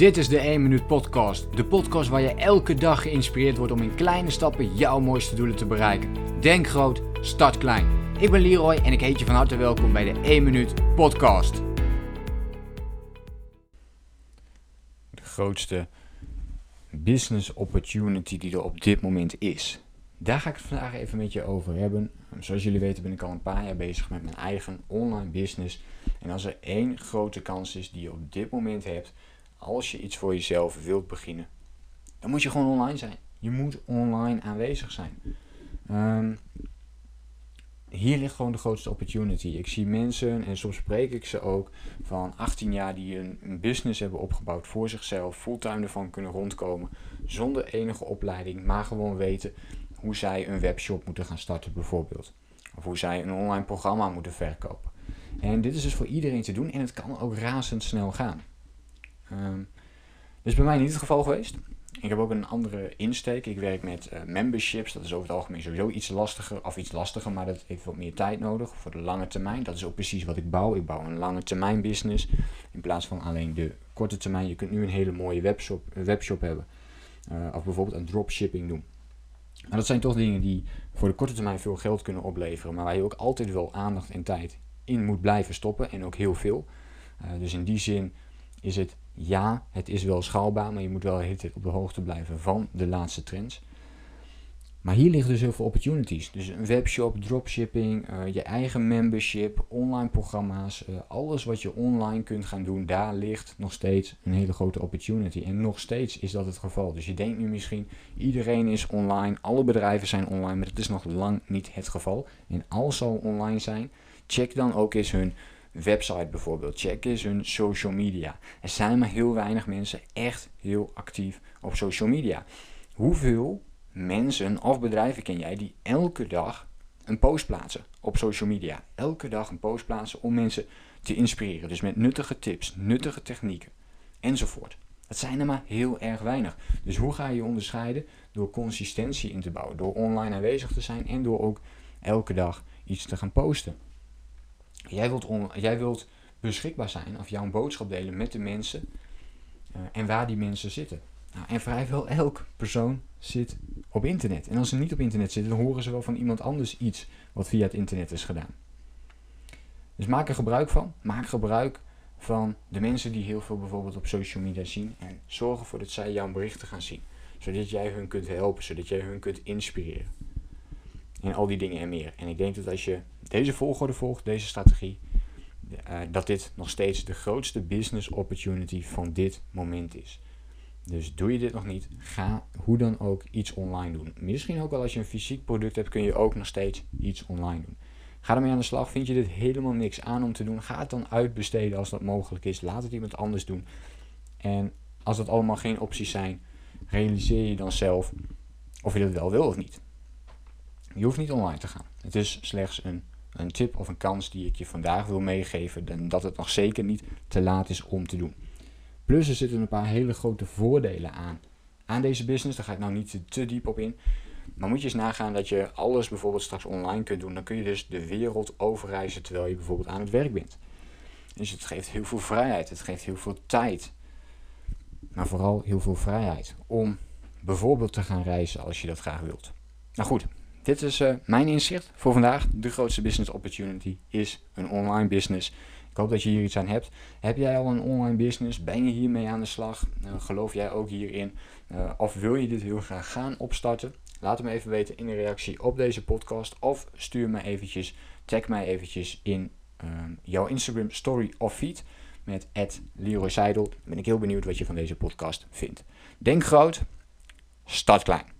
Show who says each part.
Speaker 1: Dit is de 1 Minuut Podcast. De podcast waar je elke dag geïnspireerd wordt om in kleine stappen jouw mooiste doelen te bereiken. Denk groot, start klein. Ik ben Leroy en ik heet je van harte welkom bij de 1 Minuut Podcast. De grootste business opportunity die er op dit moment is. Daar ga ik het vandaag even met je over hebben. Zoals jullie weten ben ik al een paar jaar bezig met mijn eigen online business. En als er één grote kans is die je op dit moment hebt, als je iets voor jezelf wilt beginnen, dan moet je gewoon online zijn. Je moet online aanwezig zijn. Um, hier ligt gewoon de grootste opportunity. Ik zie mensen, en soms spreek ik ze ook, van 18 jaar die een, een business hebben opgebouwd voor zichzelf, fulltime ervan kunnen rondkomen, zonder enige opleiding, maar gewoon weten hoe zij een webshop moeten gaan starten bijvoorbeeld. Of hoe zij een online programma moeten verkopen. En dit is dus voor iedereen te doen en het kan ook razendsnel gaan. Um, is bij mij niet het geval geweest. Ik heb ook een andere insteek. Ik werk met uh, memberships. Dat is over het algemeen sowieso iets lastiger. Of iets lastiger, maar dat heeft wat meer tijd nodig voor de lange termijn. Dat is ook precies wat ik bouw. Ik bouw een lange termijn business. In plaats van alleen de korte termijn. Je kunt nu een hele mooie webshop, webshop hebben. Uh, of bijvoorbeeld een dropshipping doen. Maar dat zijn toch dingen die voor de korte termijn veel geld kunnen opleveren. Maar waar je ook altijd wel aandacht en tijd in moet blijven stoppen. En ook heel veel. Dus in die zin is het ja, het is wel schaalbaar, maar je moet wel de hele tijd op de hoogte blijven van de laatste trends. Maar hier liggen dus heel veel opportunities. Dus een webshop, dropshipping, uh, je eigen membership, online programma's, uh, alles wat je online kunt gaan doen, daar ligt nog steeds een hele grote opportunity. En nog steeds is dat het geval. Dus je denkt nu misschien, iedereen is online, alle bedrijven zijn online, maar dat is nog lang niet het geval. En als ze online zijn, check dan ook eens hun website bijvoorbeeld. Check eens hun social media. Er zijn maar heel weinig mensen echt heel actief op social media. Hoeveel mensen of bedrijven ken jij die elke dag een post plaatsen op social media? Elke dag een post plaatsen om mensen te inspireren. Dus met nuttige tips, nuttige technieken enzovoort. Dat zijn er maar heel erg weinig. Dus hoe ga je je onderscheiden? Door consistentie in te bouwen, door online aanwezig te zijn en door ook elke dag iets te gaan posten. Jij wilt, jij wilt beschikbaar zijn of jouw boodschap delen met de mensen uh, en waar die mensen zitten. Nou, en vrijwel elk persoon zit op internet. En als ze niet op internet zitten, dan horen ze wel van iemand anders iets wat via het internet is gedaan. Dus maak er gebruik van. Maak gebruik van de mensen die heel veel bijvoorbeeld op social media zien. En zorg ervoor dat zij jouw berichten gaan zien. Zodat jij hun kunt helpen, zodat jij hun kunt inspireren. En al die dingen en meer. En ik denk dat als je deze volgorde volgt, deze strategie, uh, dat dit nog steeds de grootste business opportunity van dit moment is. Dus doe je dit nog niet, ga hoe dan ook iets online doen. Misschien ook al als je een fysiek product hebt, kun je ook nog steeds iets online doen. Ga ermee aan de slag. Vind je dit helemaal niks aan om te doen? Ga het dan uitbesteden als dat mogelijk is. Laat het iemand anders doen. En als dat allemaal geen opties zijn, realiseer je dan zelf of je dat wel wil of niet. Je hoeft niet online te gaan. Het is slechts een, een tip of een kans die ik je vandaag wil meegeven. En dat het nog zeker niet te laat is om te doen. Plus er zitten een paar hele grote voordelen aan. Aan deze business, daar ga ik nou niet te diep op in. Maar moet je eens nagaan dat je alles bijvoorbeeld straks online kunt doen. Dan kun je dus de wereld overreizen terwijl je bijvoorbeeld aan het werk bent. Dus het geeft heel veel vrijheid. Het geeft heel veel tijd. Maar vooral heel veel vrijheid om bijvoorbeeld te gaan reizen als je dat graag wilt. Nou goed, dit is uh, mijn inzicht voor vandaag. De grootste business opportunity is een online business. Ik hoop dat je hier iets aan hebt. Heb jij al een online business? Ben je hiermee aan de slag? Uh, geloof jij ook hierin? Uh, of wil je dit heel graag gaan opstarten? Laat het me even weten in de reactie op deze podcast. Of stuur me eventjes, tag mij eventjes in jouw Instagram story of feed met Leroy Seidel. Dan ben ik heel benieuwd wat je van deze podcast vindt. Denk groot, start klein.